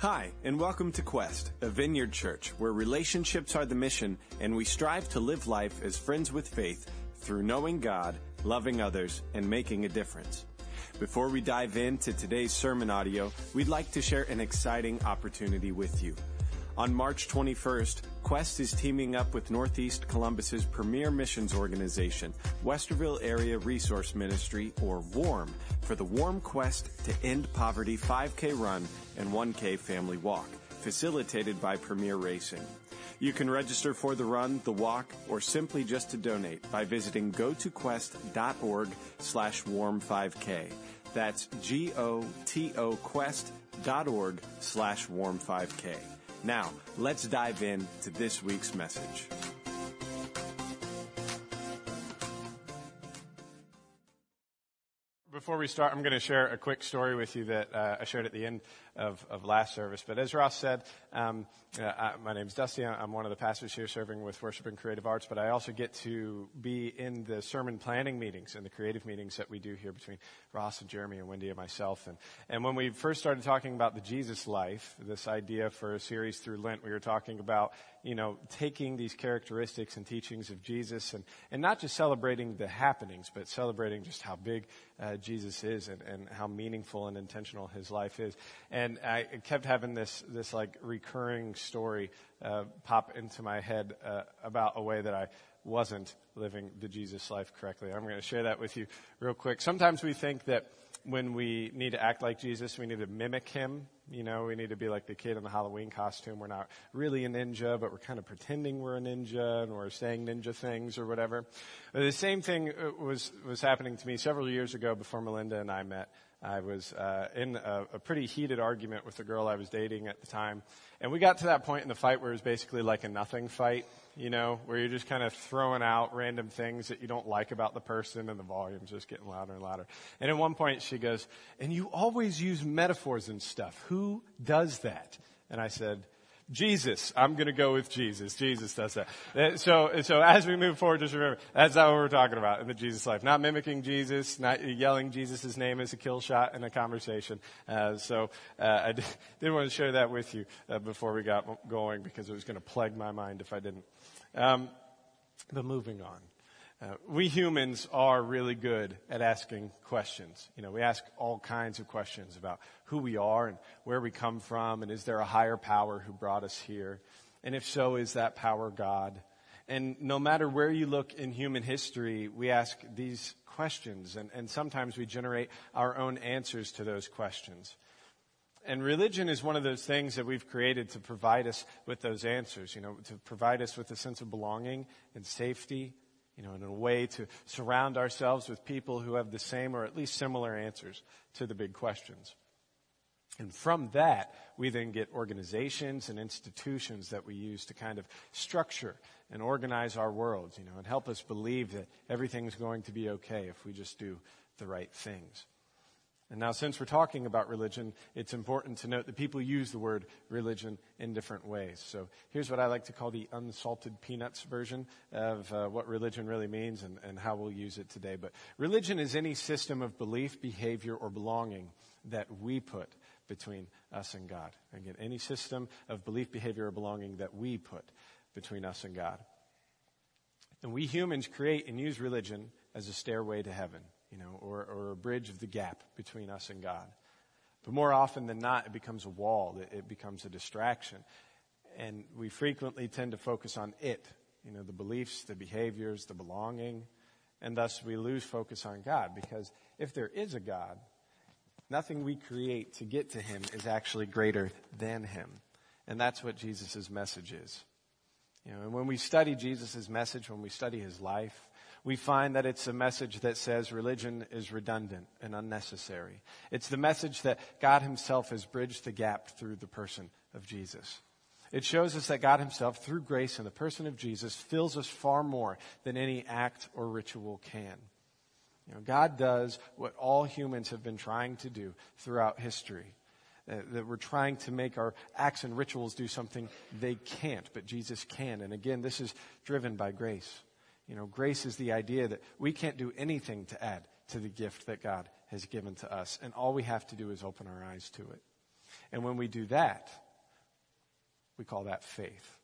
Hi, and welcome to Quest, a vineyard church where relationships are the mission and we strive to live life as friends with faith through knowing God, loving others, and making a difference. Before we dive into today's sermon audio, we'd like to share an exciting opportunity with you. On March 21st, Quest is teaming up with Northeast Columbus's premier missions organization, Westerville Area Resource Ministry, or WARM, for the Warm Quest to End Poverty 5K Run and 1K Family Walk, facilitated by Premier Racing. You can register for the run, the walk, or simply just to donate by visiting gotoquest.org slash warm5k. That's G-O-T-O quest.org slash warm5k. Now, let's dive in to this week's message. Before we start, I'm going to share a quick story with you that uh, I shared at the end of, of last service. But as Ross said, um, uh, I, my Dusty. I'm one of the pastors here serving with Worship and Creative Arts, but I also get to be in the sermon planning meetings and the creative meetings that we do here between Ross and Jeremy and Wendy and myself. And, and when we first started talking about the Jesus life, this idea for a series through Lent, we were talking about, you know, taking these characteristics and teachings of Jesus and, and not just celebrating the happenings, but celebrating just how big uh, Jesus is and, and how meaningful and intentional his life is. And I kept having this this like recurring story uh, pop into my head uh, about a way that I wasn't living the Jesus life correctly. I'm going to share that with you real quick. Sometimes we think that when we need to act like Jesus, we need to mimic him. You know, we need to be like the kid in the Halloween costume. We're not really a ninja, but we're kind of pretending we're a ninja and we're saying ninja things or whatever. The same thing uh, was was happening to me several years ago before Melinda and I met. I was uh, in a, a, pretty heated argument with the girl I was dating at the time. And we got to that point in the fight where it was basically like a nothing fight, you know, where you're just kind of throwing out random things that you don't like about the person and the volume's just getting louder and louder. And at one point she goes, and you always use metaphors and stuff. Who does that? And I said, Jesus. I'm going to go with Jesus. Jesus does that. Uh, so, so as we move forward, just remember, that's not what we're talking about in the Jesus life. Not mimicking Jesus, not yelling Jesus' name as a kill shot in a conversation. Uh, so, uh, I did, did want to share that with you uh, before we got going because it was going to plague my mind if I didn't. Um, but moving on. Uh, we humans are really good at asking questions. You know, we ask all kinds of questions about who we are and where we come from, and is there a higher power who brought us here? And if so, is that power God? And no matter where you look in human history, we ask these questions, and, and sometimes we generate our own answers to those questions. And religion is one of those things that we've created to provide us with those answers, you know, to provide us with a sense of belonging and safety you know, in a way to surround ourselves with people who have the same or at least similar answers to the big questions. And from that, we then get organizations and institutions that we use to kind of structure and organize our worlds, you know, and help us believe that everything's going to be okay if we just do the right things. And now, since we're talking about religion, it's important to note that people use the word religion in different ways. So here's what I like to call the unsalted peanuts version of uh, what religion really means and, and how we'll use it today. But religion is any system of belief, behavior, or belonging that we put between us and God. Again, any system of belief, behavior, or belonging that we put between us and God. And we humans create and use religion as a stairway to heaven you know, or, or a bridge of the gap between us and God. But more often than not, it becomes a wall. It, it becomes a distraction. And we frequently tend to focus on it, you know, the beliefs, the behaviors, the belonging, and thus we lose focus on God because if there is a God, nothing we create to get to Him is actually greater than Him. And that's what Jesus' message is. You know, and when we study Jesus' message, when we study His life, we find that it's a message that says religion is redundant and unnecessary. It's the message that God Himself has bridged the gap through the person of Jesus. It shows us that God Himself, through grace in the person of Jesus, fills us far more than any act or ritual can. You know, God does what all humans have been trying to do throughout history. Uh, that we're trying to make our acts and rituals do something they can't, but Jesus can. And again, this is driven by grace. You know, grace is the idea that we can't do anything to add to the gift that God has given to us, and all we have to do is open our eyes to it. And when we do that, we call that faith.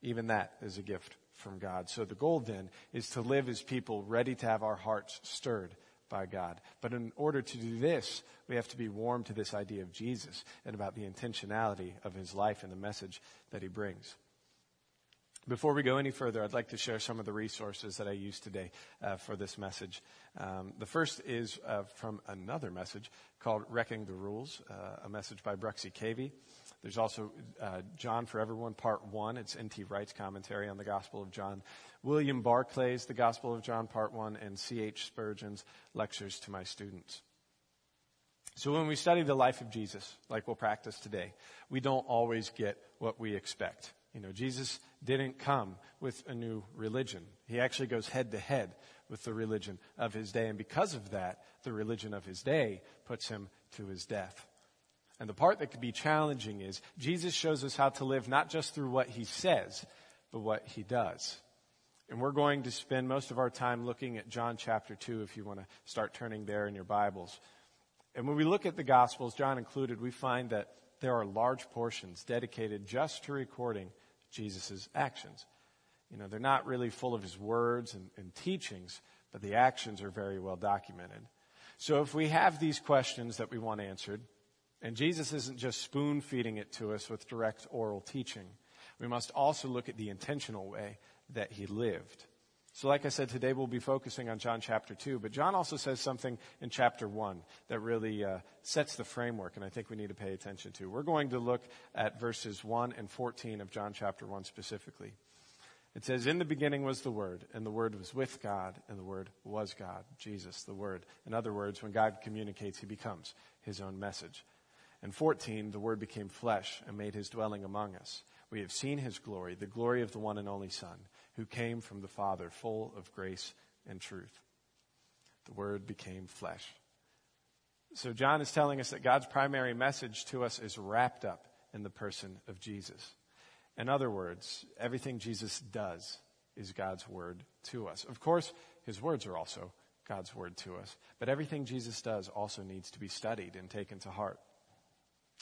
Even that is a gift from God. So the goal then is to live as people ready to have our hearts stirred by God. But in order to do this, we have to be warm to this idea of Jesus and about the intentionality of his life and the message that he brings. Before we go any further, I'd like to share some of the resources that I used today uh, for this message. Um, the first is uh, from another message called Wrecking the Rules, uh, a message by Bruxy Cavey. There's also uh, John for Everyone, Part 1. It's N.T. Wright's commentary on the Gospel of John. William Barclay's The Gospel of John, Part 1, and C.H. Spurgeon's Lectures to My Students. So when we study the life of Jesus, like we'll practice today, we don't always get what we expect. You know, Jesus didn't come with a new religion. He actually goes head to head with the religion of his day. And because of that, the religion of his day puts him to his death. And the part that could be challenging is Jesus shows us how to live not just through what he says, but what he does. And we're going to spend most of our time looking at John chapter 2 if you want to start turning there in your Bibles. And when we look at the Gospels, John included, we find that there are large portions dedicated just to recording Jesus' actions. You know, they're not really full of his words and, and teachings, but the actions are very well documented. So if we have these questions that we want answered, and Jesus isn't just spoon feeding it to us with direct oral teaching, we must also look at the intentional way that he lived. So, like I said, today we'll be focusing on John chapter 2, but John also says something in chapter 1 that really uh, sets the framework, and I think we need to pay attention to. We're going to look at verses 1 and 14 of John chapter 1 specifically. It says, In the beginning was the Word, and the Word was with God, and the Word was God, Jesus, the Word. In other words, when God communicates, he becomes his own message. And 14, the Word became flesh and made his dwelling among us. We have seen his glory, the glory of the one and only Son who came from the Father, full of grace and truth. The Word became flesh. So, John is telling us that God's primary message to us is wrapped up in the person of Jesus. In other words, everything Jesus does is God's Word to us. Of course, His words are also God's Word to us, but everything Jesus does also needs to be studied and taken to heart.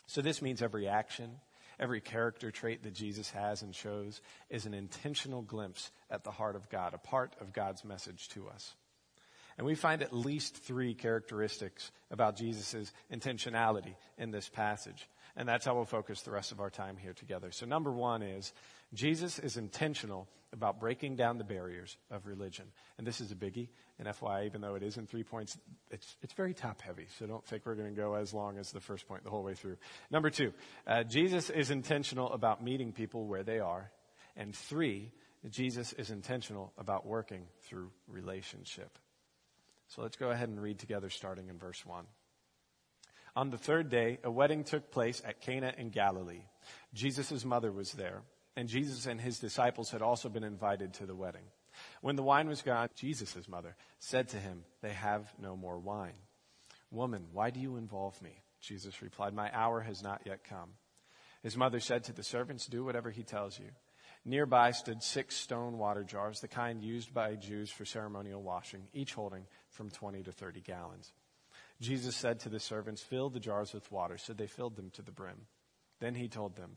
So, this means every action, Every character trait that Jesus has and shows is an intentional glimpse at the heart of God, a part of God's message to us. And we find at least three characteristics about Jesus' intentionality in this passage. And that's how we'll focus the rest of our time here together. So, number one is Jesus is intentional about breaking down the barriers of religion. And this is a biggie. And FYI, even though it is in three points, it's, it's very top heavy. So don't think we're going to go as long as the first point the whole way through. Number two, uh, Jesus is intentional about meeting people where they are. And three, Jesus is intentional about working through relationship. So let's go ahead and read together starting in verse 1. On the third day, a wedding took place at Cana in Galilee. Jesus' mother was there and Jesus and his disciples had also been invited to the wedding. When the wine was gone, Jesus' mother said to him, They have no more wine. Woman, why do you involve me? Jesus replied, My hour has not yet come. His mother said to the servants, Do whatever he tells you. Nearby stood six stone water jars, the kind used by Jews for ceremonial washing, each holding from 20 to 30 gallons. Jesus said to the servants, Fill the jars with water. So they filled them to the brim. Then he told them,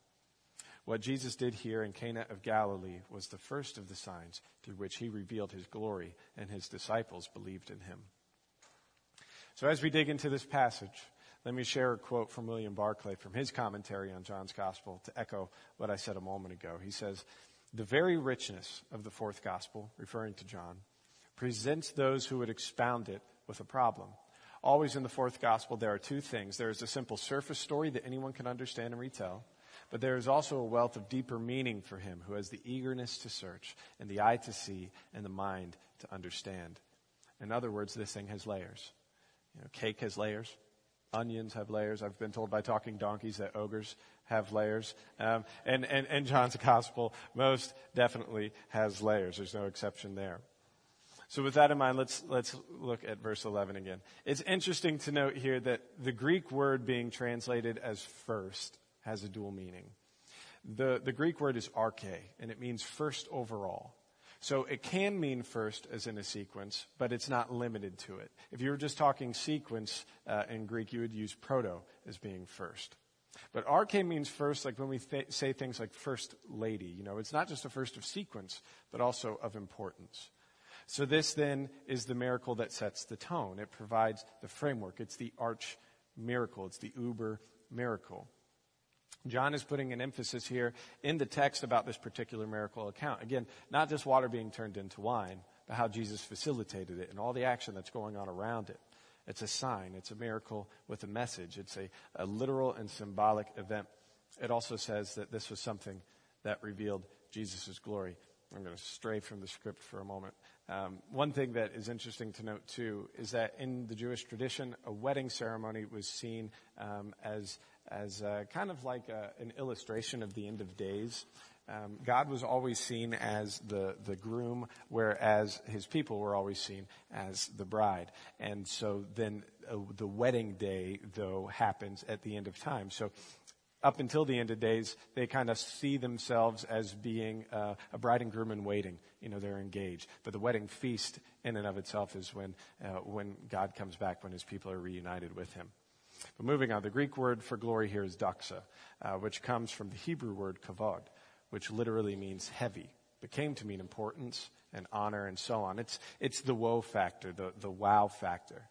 What Jesus did here in Cana of Galilee was the first of the signs through which he revealed his glory, and his disciples believed in him. So as we dig into this passage, let me share a quote from William Barclay from his commentary on John's gospel to echo what I said a moment ago. He says, The very richness of the fourth gospel, referring to John, presents those who would expound it with a problem. Always in the fourth gospel, there are two things. There is a simple surface story that anyone can understand and retell, but there is also a wealth of deeper meaning for him who has the eagerness to search and the eye to see and the mind to understand. In other words, this thing has layers. You know, cake has layers. Onions have layers. I've been told by talking donkeys that ogres have layers. Um, and, and, and John's gospel most definitely has layers. There's no exception there. So with that in mind, let's, let's look at verse 11 again. It's interesting to note here that the Greek word being translated as first has a dual meaning. The, the Greek word is arche, and it means first overall. So it can mean first as in a sequence, but it's not limited to it. If you were just talking sequence uh, in Greek, you would use proto as being first. But arche means first, like when we th- say things like first lady. You know, it's not just a first of sequence, but also of importance. So this then is the miracle that sets the tone. It provides the framework. It's the arch miracle. It's the uber miracle. John is putting an emphasis here in the text about this particular miracle account. Again, not just water being turned into wine, but how Jesus facilitated it and all the action that's going on around it. It's a sign, it's a miracle with a message, it's a, a literal and symbolic event. It also says that this was something that revealed Jesus' glory. I'm going to stray from the script for a moment. Um, one thing that is interesting to note, too, is that in the Jewish tradition, a wedding ceremony was seen um, as as uh, kind of like a, an illustration of the end of days. Um, God was always seen as the, the groom, whereas his people were always seen as the bride. And so then uh, the wedding day, though, happens at the end of time. So up until the end of days, they kind of see themselves as being uh, a bride and groom in waiting. You know, they're engaged. But the wedding feast in and of itself is when, uh, when God comes back, when his people are reunited with him. But moving on, the Greek word for glory here is doxa, uh, which comes from the Hebrew word kavod, which literally means heavy, but came to mean importance and honor and so on. It's, it's the woe factor, the, the wow factor.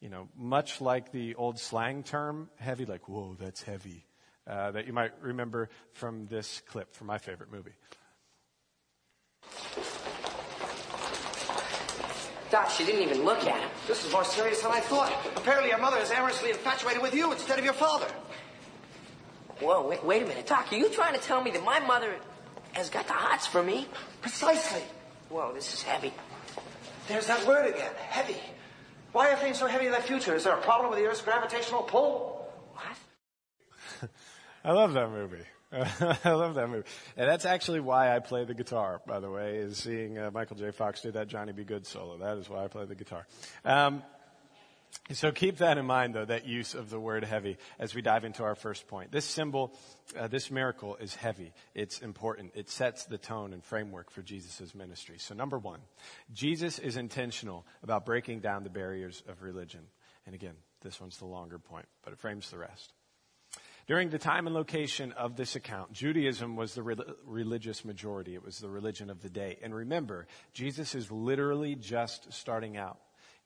You know, much like the old slang term, heavy, like, whoa, that's heavy, uh, that you might remember from this clip from my favorite movie. Doc, she didn't even look at him. This is more serious than I thought. Apparently, your mother is amorously infatuated with you instead of your father. Whoa, wait, wait a minute. Doc, are you trying to tell me that my mother has got the hots for me? Precisely. Whoa, this is heavy. There's that word again, heavy. Why are things so heavy in the future? Is there a problem with the Earth's gravitational pull? I love that movie. I love that movie. And that's actually why I play the guitar, by the way, is seeing uh, Michael J. Fox do that Johnny B. Goode solo. That is why I play the guitar. Um, so keep that in mind, though, that use of the word heavy as we dive into our first point. This symbol, uh, this miracle is heavy. It's important. It sets the tone and framework for Jesus' ministry. So number one, Jesus is intentional about breaking down the barriers of religion. And again, this one's the longer point, but it frames the rest. During the time and location of this account, Judaism was the re- religious majority. It was the religion of the day. And remember, Jesus is literally just starting out.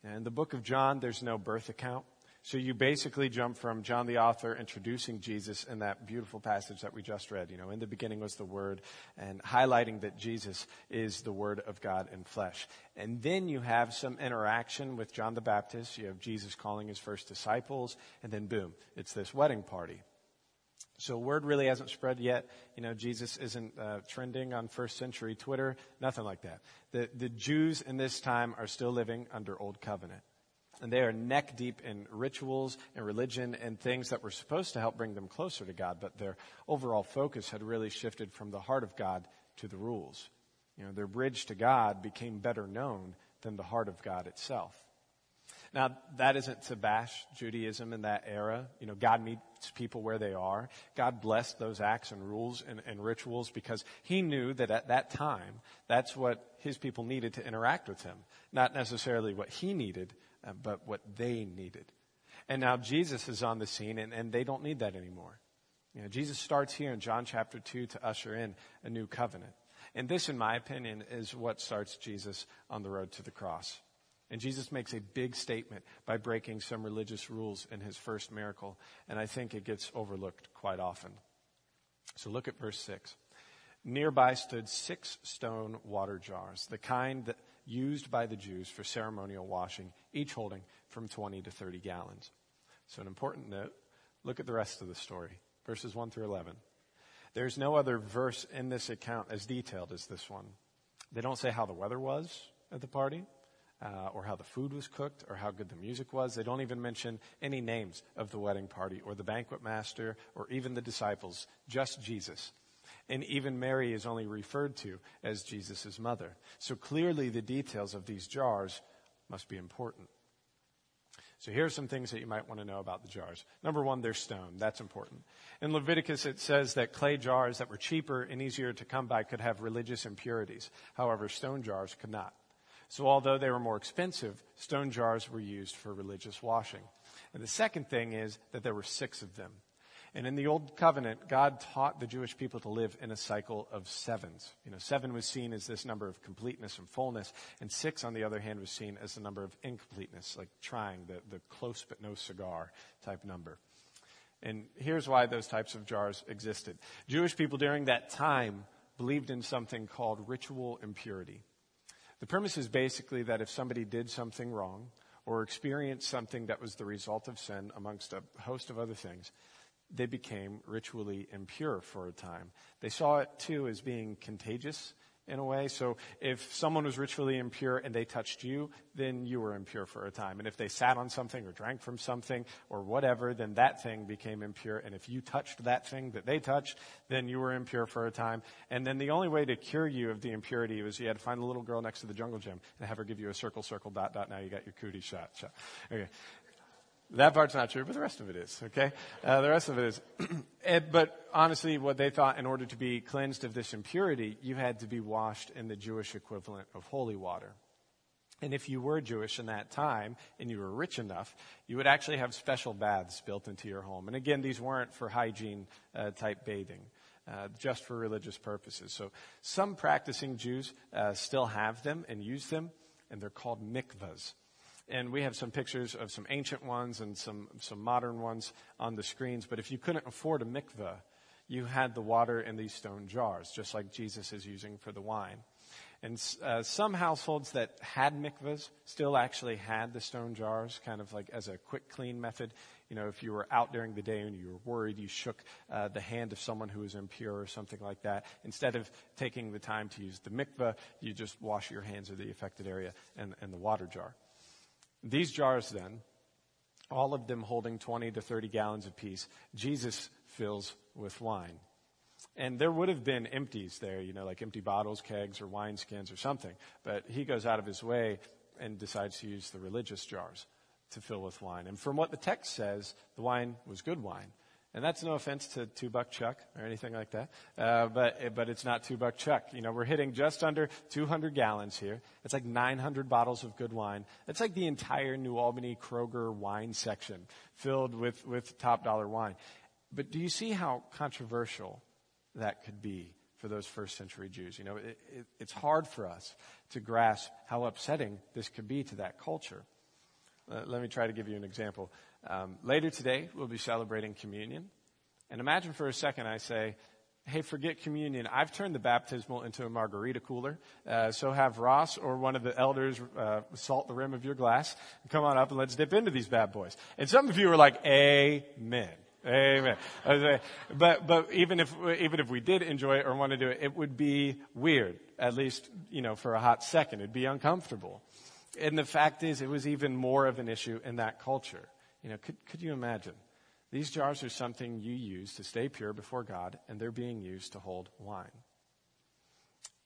In the book of John, there's no birth account. So you basically jump from John the author introducing Jesus in that beautiful passage that we just read. You know, in the beginning was the Word, and highlighting that Jesus is the Word of God in flesh. And then you have some interaction with John the Baptist. You have Jesus calling his first disciples, and then boom, it's this wedding party. So word really hasn't spread yet. You know, Jesus isn't uh, trending on first century Twitter, nothing like that. The, the Jews in this time are still living under Old Covenant. And they are neck deep in rituals and religion and things that were supposed to help bring them closer to God, but their overall focus had really shifted from the heart of God to the rules. You know, their bridge to God became better known than the heart of God itself. Now, that isn't to bash Judaism in that era. You know, God meets people where they are. God blessed those acts and rules and, and, rituals because He knew that at that time, that's what His people needed to interact with Him. Not necessarily what He needed, uh, but what they needed. And now Jesus is on the scene and, and they don't need that anymore. You know, Jesus starts here in John chapter 2 to usher in a new covenant. And this, in my opinion, is what starts Jesus on the road to the cross. And Jesus makes a big statement by breaking some religious rules in his first miracle, and I think it gets overlooked quite often. So look at verse 6. Nearby stood six stone water jars, the kind that used by the Jews for ceremonial washing, each holding from 20 to 30 gallons. So, an important note look at the rest of the story, verses 1 through 11. There's no other verse in this account as detailed as this one. They don't say how the weather was at the party. Uh, or how the food was cooked or how good the music was. They don't even mention any names of the wedding party or the banquet master or even the disciples, just Jesus. And even Mary is only referred to as Jesus' mother. So clearly the details of these jars must be important. So here are some things that you might want to know about the jars. Number one, they're stone. That's important. In Leviticus, it says that clay jars that were cheaper and easier to come by could have religious impurities. However, stone jars could not. So although they were more expensive, stone jars were used for religious washing. And the second thing is that there were six of them. And in the Old Covenant, God taught the Jewish people to live in a cycle of sevens. You know, seven was seen as this number of completeness and fullness, and six, on the other hand, was seen as the number of incompleteness, like trying, the, the close but no cigar type number. And here's why those types of jars existed. Jewish people during that time believed in something called ritual impurity. The premise is basically that if somebody did something wrong or experienced something that was the result of sin amongst a host of other things, they became ritually impure for a time. They saw it too as being contagious in a way. So if someone was ritually impure and they touched you, then you were impure for a time. And if they sat on something or drank from something or whatever, then that thing became impure. And if you touched that thing that they touched, then you were impure for a time. And then the only way to cure you of the impurity was you had to find a little girl next to the jungle gym and have her give you a circle, circle, dot, dot. Now you got your cootie shot. shot. Okay. That part's not true, but the rest of it is, okay? Uh, the rest of it is. it, but honestly, what they thought in order to be cleansed of this impurity, you had to be washed in the Jewish equivalent of holy water. And if you were Jewish in that time and you were rich enough, you would actually have special baths built into your home. And again, these weren't for hygiene uh, type bathing. Uh, just for religious purposes. So some practicing Jews uh, still have them and use them, and they're called mikvahs and we have some pictures of some ancient ones and some, some modern ones on the screens. But if you couldn't afford a mikveh, you had the water in these stone jars, just like Jesus is using for the wine. And uh, some households that had mikvahs still actually had the stone jars, kind of like as a quick clean method. You know, if you were out during the day and you were worried, you shook uh, the hand of someone who was impure or something like that. Instead of taking the time to use the mikvah, you just wash your hands or the affected area and, and the water jar. These jars, then, all of them holding 20 to 30 gallons apiece, Jesus fills with wine. And there would have been empties there, you know, like empty bottles, kegs, or wineskins or something. But he goes out of his way and decides to use the religious jars to fill with wine. And from what the text says, the wine was good wine. And that's no offense to two buck Chuck or anything like that, uh, but but it's not two buck Chuck. You know, we're hitting just under 200 gallons here. It's like 900 bottles of good wine. It's like the entire New Albany Kroger wine section filled with with top dollar wine. But do you see how controversial that could be for those first century Jews? You know, it, it, it's hard for us to grasp how upsetting this could be to that culture. Uh, let me try to give you an example. Um, later today, we'll be celebrating communion. And imagine for a second I say, hey, forget communion. I've turned the baptismal into a margarita cooler. Uh, so have Ross or one of the elders uh, salt the rim of your glass. Come on up and let's dip into these bad boys. And some of you are like, Amen. Amen. But but even if even if we did enjoy it or want to do it, it would be weird. At least you know for a hot second, it'd be uncomfortable. And the fact is, it was even more of an issue in that culture. You know, could, could you imagine? These jars are something you use to stay pure before God, and they're being used to hold wine.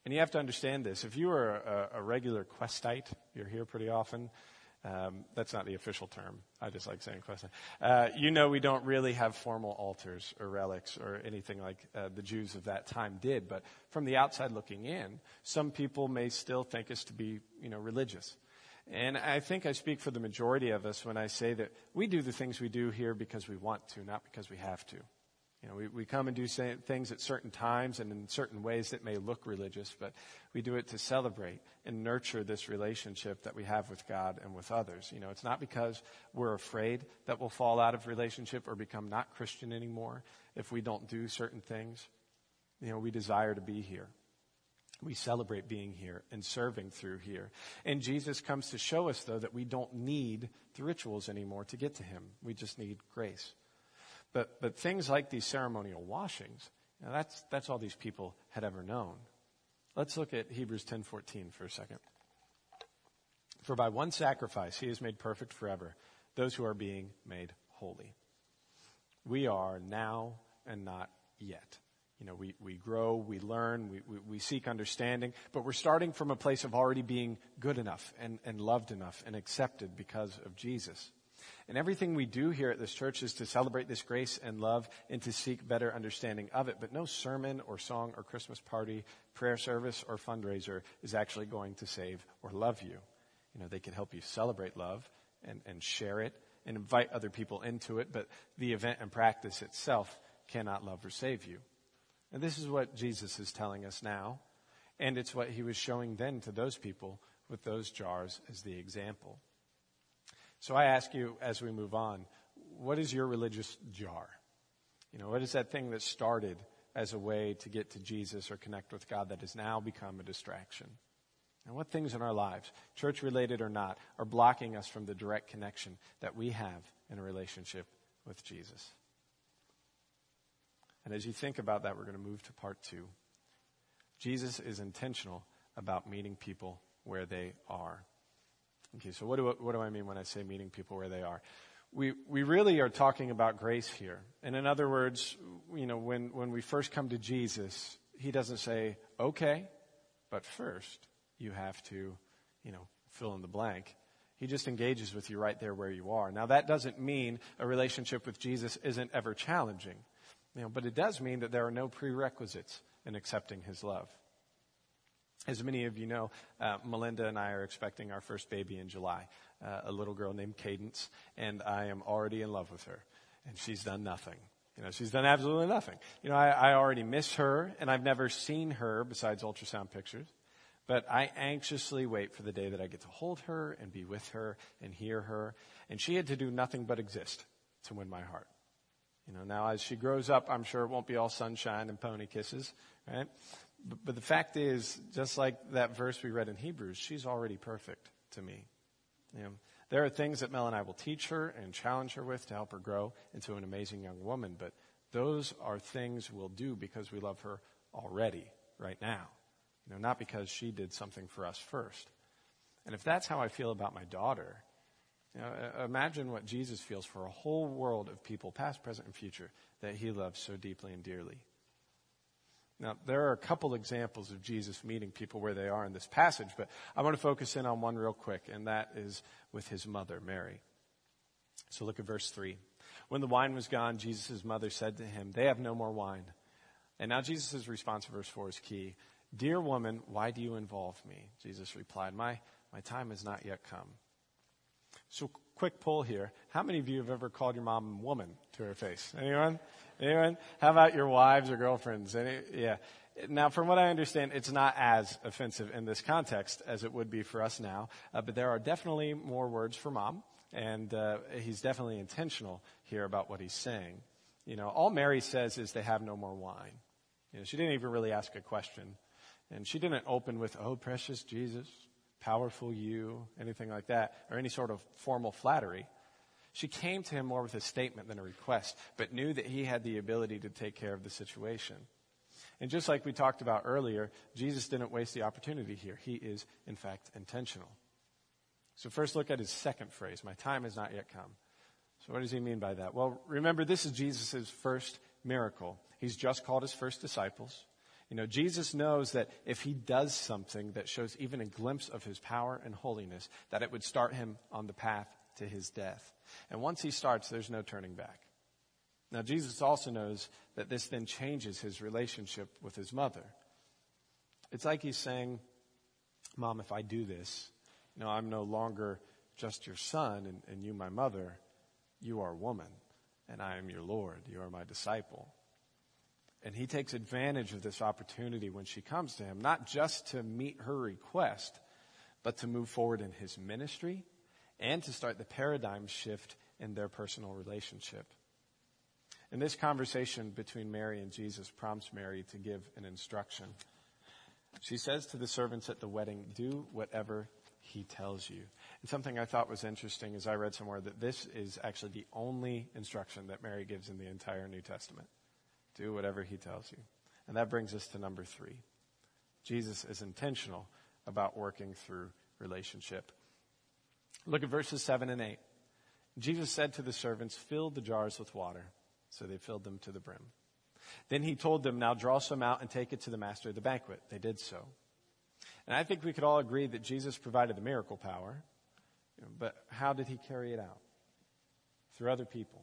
And you have to understand this. If you are a, a regular questite, you're here pretty often. Um, that's not the official term. I just like saying questite. Uh, you know, we don't really have formal altars or relics or anything like uh, the Jews of that time did. But from the outside looking in, some people may still think us to be, you know, religious. And I think I speak for the majority of us when I say that we do the things we do here because we want to, not because we have to. You know, we, we come and do things at certain times and in certain ways that may look religious, but we do it to celebrate and nurture this relationship that we have with God and with others. You know, it's not because we're afraid that we'll fall out of relationship or become not Christian anymore if we don't do certain things. You know, we desire to be here. We celebrate being here and serving through here. And Jesus comes to show us, though, that we don't need the rituals anymore to get to Him. We just need grace. But, but things like these ceremonial washings, you know, that's, that's all these people had ever known. Let's look at Hebrews 10.14 for a second. For by one sacrifice he has made perfect forever those who are being made holy. We are now and not yet. You know, we, we grow, we learn, we, we, we, seek understanding, but we're starting from a place of already being good enough and, and loved enough and accepted because of Jesus. And everything we do here at this church is to celebrate this grace and love and to seek better understanding of it. But no sermon or song or Christmas party, prayer service or fundraiser is actually going to save or love you. You know, they can help you celebrate love and, and share it and invite other people into it, but the event and practice itself cannot love or save you. And this is what Jesus is telling us now, and it's what he was showing then to those people with those jars as the example. So I ask you as we move on, what is your religious jar? You know, what is that thing that started as a way to get to Jesus or connect with God that has now become a distraction? And what things in our lives, church related or not, are blocking us from the direct connection that we have in a relationship with Jesus? And as you think about that, we're going to move to part two. Jesus is intentional about meeting people where they are. Okay, so what do, what do I mean when I say meeting people where they are? We, we really are talking about grace here. And in other words, you know, when, when we first come to Jesus, he doesn't say, okay, but first you have to, you know, fill in the blank. He just engages with you right there where you are. Now that doesn't mean a relationship with Jesus isn't ever challenging. You know, but it does mean that there are no prerequisites in accepting his love. As many of you know, uh, Melinda and I are expecting our first baby in July, uh, a little girl named Cadence, and I am already in love with her. And she's done nothing. You know, she's done absolutely nothing. You know, I, I already miss her, and I've never seen her besides ultrasound pictures. But I anxiously wait for the day that I get to hold her and be with her and hear her. And she had to do nothing but exist to win my heart. You know, now as she grows up, I'm sure it won't be all sunshine and pony kisses, right? But, but the fact is, just like that verse we read in Hebrews, she's already perfect to me. You know, there are things that Mel and I will teach her and challenge her with to help her grow into an amazing young woman, but those are things we'll do because we love her already, right now. You know, not because she did something for us first. And if that's how I feel about my daughter, know, uh, imagine what Jesus feels for a whole world of people, past, present, and future, that he loves so deeply and dearly. Now, there are a couple examples of Jesus meeting people where they are in this passage, but I want to focus in on one real quick, and that is with his mother, Mary. So look at verse 3. When the wine was gone, Jesus' mother said to him, They have no more wine. And now Jesus' response in verse 4 is key. Dear woman, why do you involve me? Jesus replied, My, my time has not yet come. So, quick poll here. How many of you have ever called your mom woman to her face? Anyone? Anyone? How about your wives or girlfriends? Any, yeah. Now, from what I understand, it's not as offensive in this context as it would be for us now, uh, but there are definitely more words for mom, and uh, he's definitely intentional here about what he's saying. You know, all Mary says is they have no more wine. You know, she didn't even really ask a question. And she didn't open with, oh, precious Jesus, powerful you, anything like that, or any sort of formal flattery. She came to him more with a statement than a request, but knew that he had the ability to take care of the situation. And just like we talked about earlier, Jesus didn't waste the opportunity here. He is, in fact, intentional. So first look at his second phrase, my time has not yet come. So what does he mean by that? Well, remember, this is Jesus' first miracle. He's just called his first disciples. You know, Jesus knows that if he does something that shows even a glimpse of his power and holiness, that it would start him on the path to his death. And once he starts, there's no turning back. Now, Jesus also knows that this then changes his relationship with his mother. It's like he's saying, Mom, if I do this, you know, I'm no longer just your son and, and you my mother. You are woman, and I am your Lord. You are my disciple. And he takes advantage of this opportunity when she comes to him, not just to meet her request, but to move forward in his ministry and to start the paradigm shift in their personal relationship. And this conversation between Mary and Jesus prompts Mary to give an instruction. She says to the servants at the wedding, Do whatever he tells you. And something I thought was interesting is I read somewhere that this is actually the only instruction that Mary gives in the entire New Testament. Do whatever he tells you. And that brings us to number three. Jesus is intentional about working through relationship. Look at verses 7 and 8. Jesus said to the servants, Fill the jars with water. So they filled them to the brim. Then he told them, Now draw some out and take it to the master of the banquet. They did so. And I think we could all agree that Jesus provided the miracle power, but how did he carry it out? Through other people,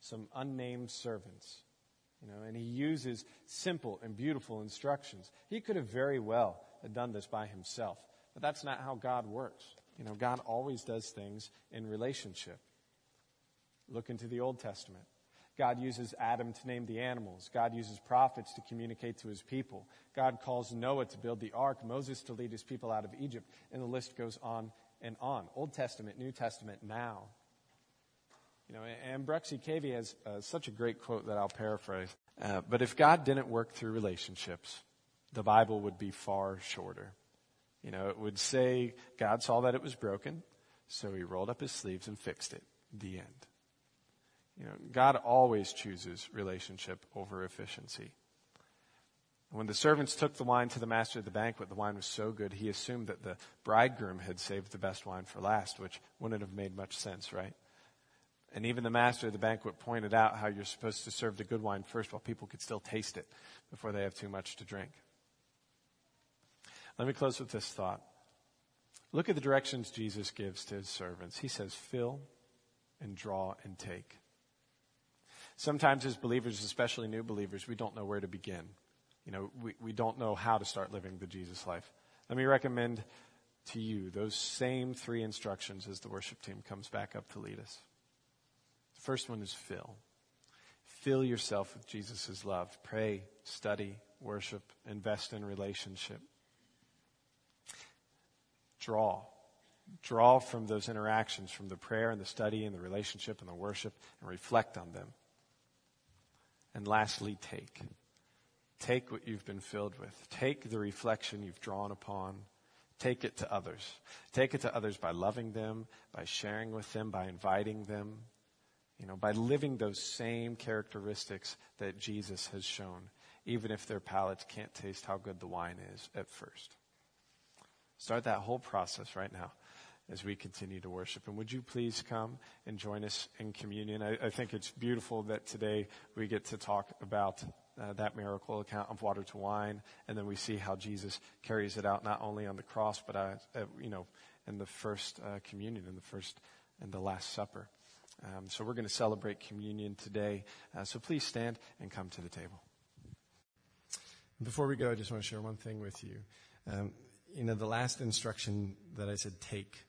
some unnamed servants. You know, and he uses simple and beautiful instructions. He could have very well done this by himself, but that's not how God works. You know, God always does things in relationship. Look into the Old Testament. God uses Adam to name the animals. God uses prophets to communicate to his people. God calls Noah to build the ark, Moses to lead his people out of Egypt, and the list goes on and on. Old Testament, New Testament, now. You know, and Bruxy Cavey has uh, such a great quote that I'll paraphrase. Uh, but if God didn't work through relationships, the Bible would be far shorter. You know, it would say God saw that it was broken, so he rolled up his sleeves and fixed it. The end. You know, God always chooses relationship over efficiency. When the servants took the wine to the master of the banquet, the wine was so good, he assumed that the bridegroom had saved the best wine for last, which wouldn't have made much sense, right? And even the master of the banquet pointed out how you're supposed to serve the good wine first while people could still taste it before they have too much to drink. Let me close with this thought. Look at the directions Jesus gives to his servants. He says, fill and draw and take. Sometimes as believers, especially new believers, we don't know where to begin. You know, we, we don't know how to start living the Jesus life. Let me recommend to you those same three instructions as the worship team comes back up to lead us. First one is fill. Fill yourself with Jesus' love. Pray, study, worship, invest in relationship. Draw. Draw from those interactions, from the prayer and the study and the relationship and the worship, and reflect on them. And lastly, take. Take what you've been filled with. Take the reflection you've drawn upon. Take it to others. Take it to others by loving them, by sharing with them, by inviting them, you know, by living those same characteristics that Jesus has shown, even if their palates can't taste how good the wine is at first. Start that whole process right now as we continue to worship. And would you please come and join us in communion? I, I think it's beautiful that today we get to talk about uh, that miracle account of water to wine, and then we see how Jesus carries it out not only on the cross, but uh, uh, you know, in the first uh, communion, in the first and the Last Supper. Um, so we're going to celebrate communion today. Uh, so please stand and come to the table. Before we go, I just want to share one thing with you. Um, you know, the last instruction that I said, take,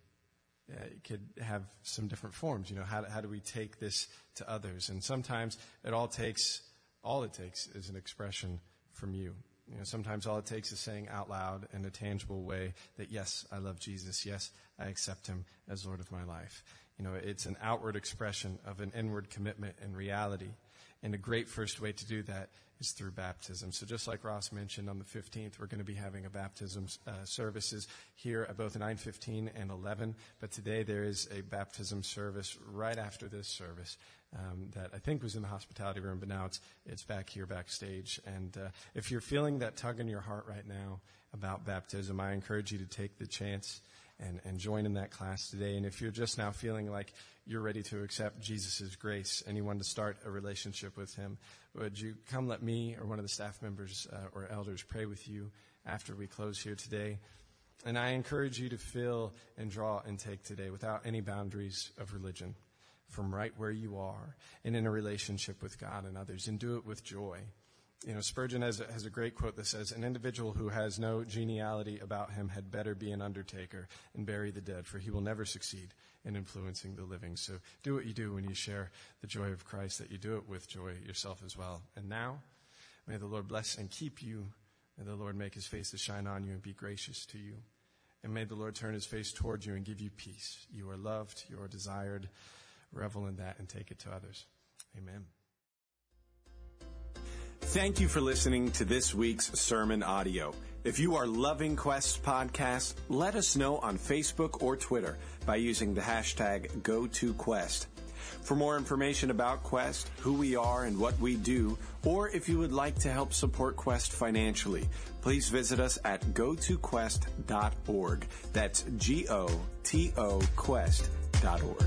uh, could have some different forms. You know, how, how do we take this to others? And sometimes it all takes, all it takes is an expression from you. You know, sometimes all it takes is saying out loud in a tangible way that, yes, I love Jesus. Yes, I accept him as Lord of my life. You know, it's an outward expression of an inward commitment and reality. And a great first way to do that is through baptism. So just like Ross mentioned on the 15th, we're going to be having a baptism uh, services here at both 9:15 and 11. But today there is a baptism service right after this service um, that I think was in the hospitality room, but now it's it's back here backstage. And uh, if you're feeling that tug in your heart right now about baptism, I encourage you to take the chance and, and join in that class today. And if you're just now feeling like you're ready to accept Jesus' grace and you want to start a relationship with Him, would you come let me or one of the staff members uh, or elders pray with you after we close here today? And I encourage you to fill and draw and take today without any boundaries of religion from right where you are and in a relationship with God and others and do it with joy. You know, Spurgeon has a, has a great quote that says, An individual who has no geniality about him had better be an undertaker and bury the dead, for he will never succeed in influencing the living. So do what you do when you share the joy of Christ, that you do it with joy yourself as well. And now, may the Lord bless and keep you. May the Lord make his face to shine on you and be gracious to you. And may the Lord turn his face toward you and give you peace. You are loved, you are desired. Revel in that and take it to others. Amen. Thank you for listening to this week's sermon audio. If you are loving Quest podcast, let us know on Facebook or Twitter by using the hashtag GoToQuest. For more information about Quest, who we are and what we do, or if you would like to help support Quest financially, please visit us at gotoquest.org. That's G O T O Quest.org.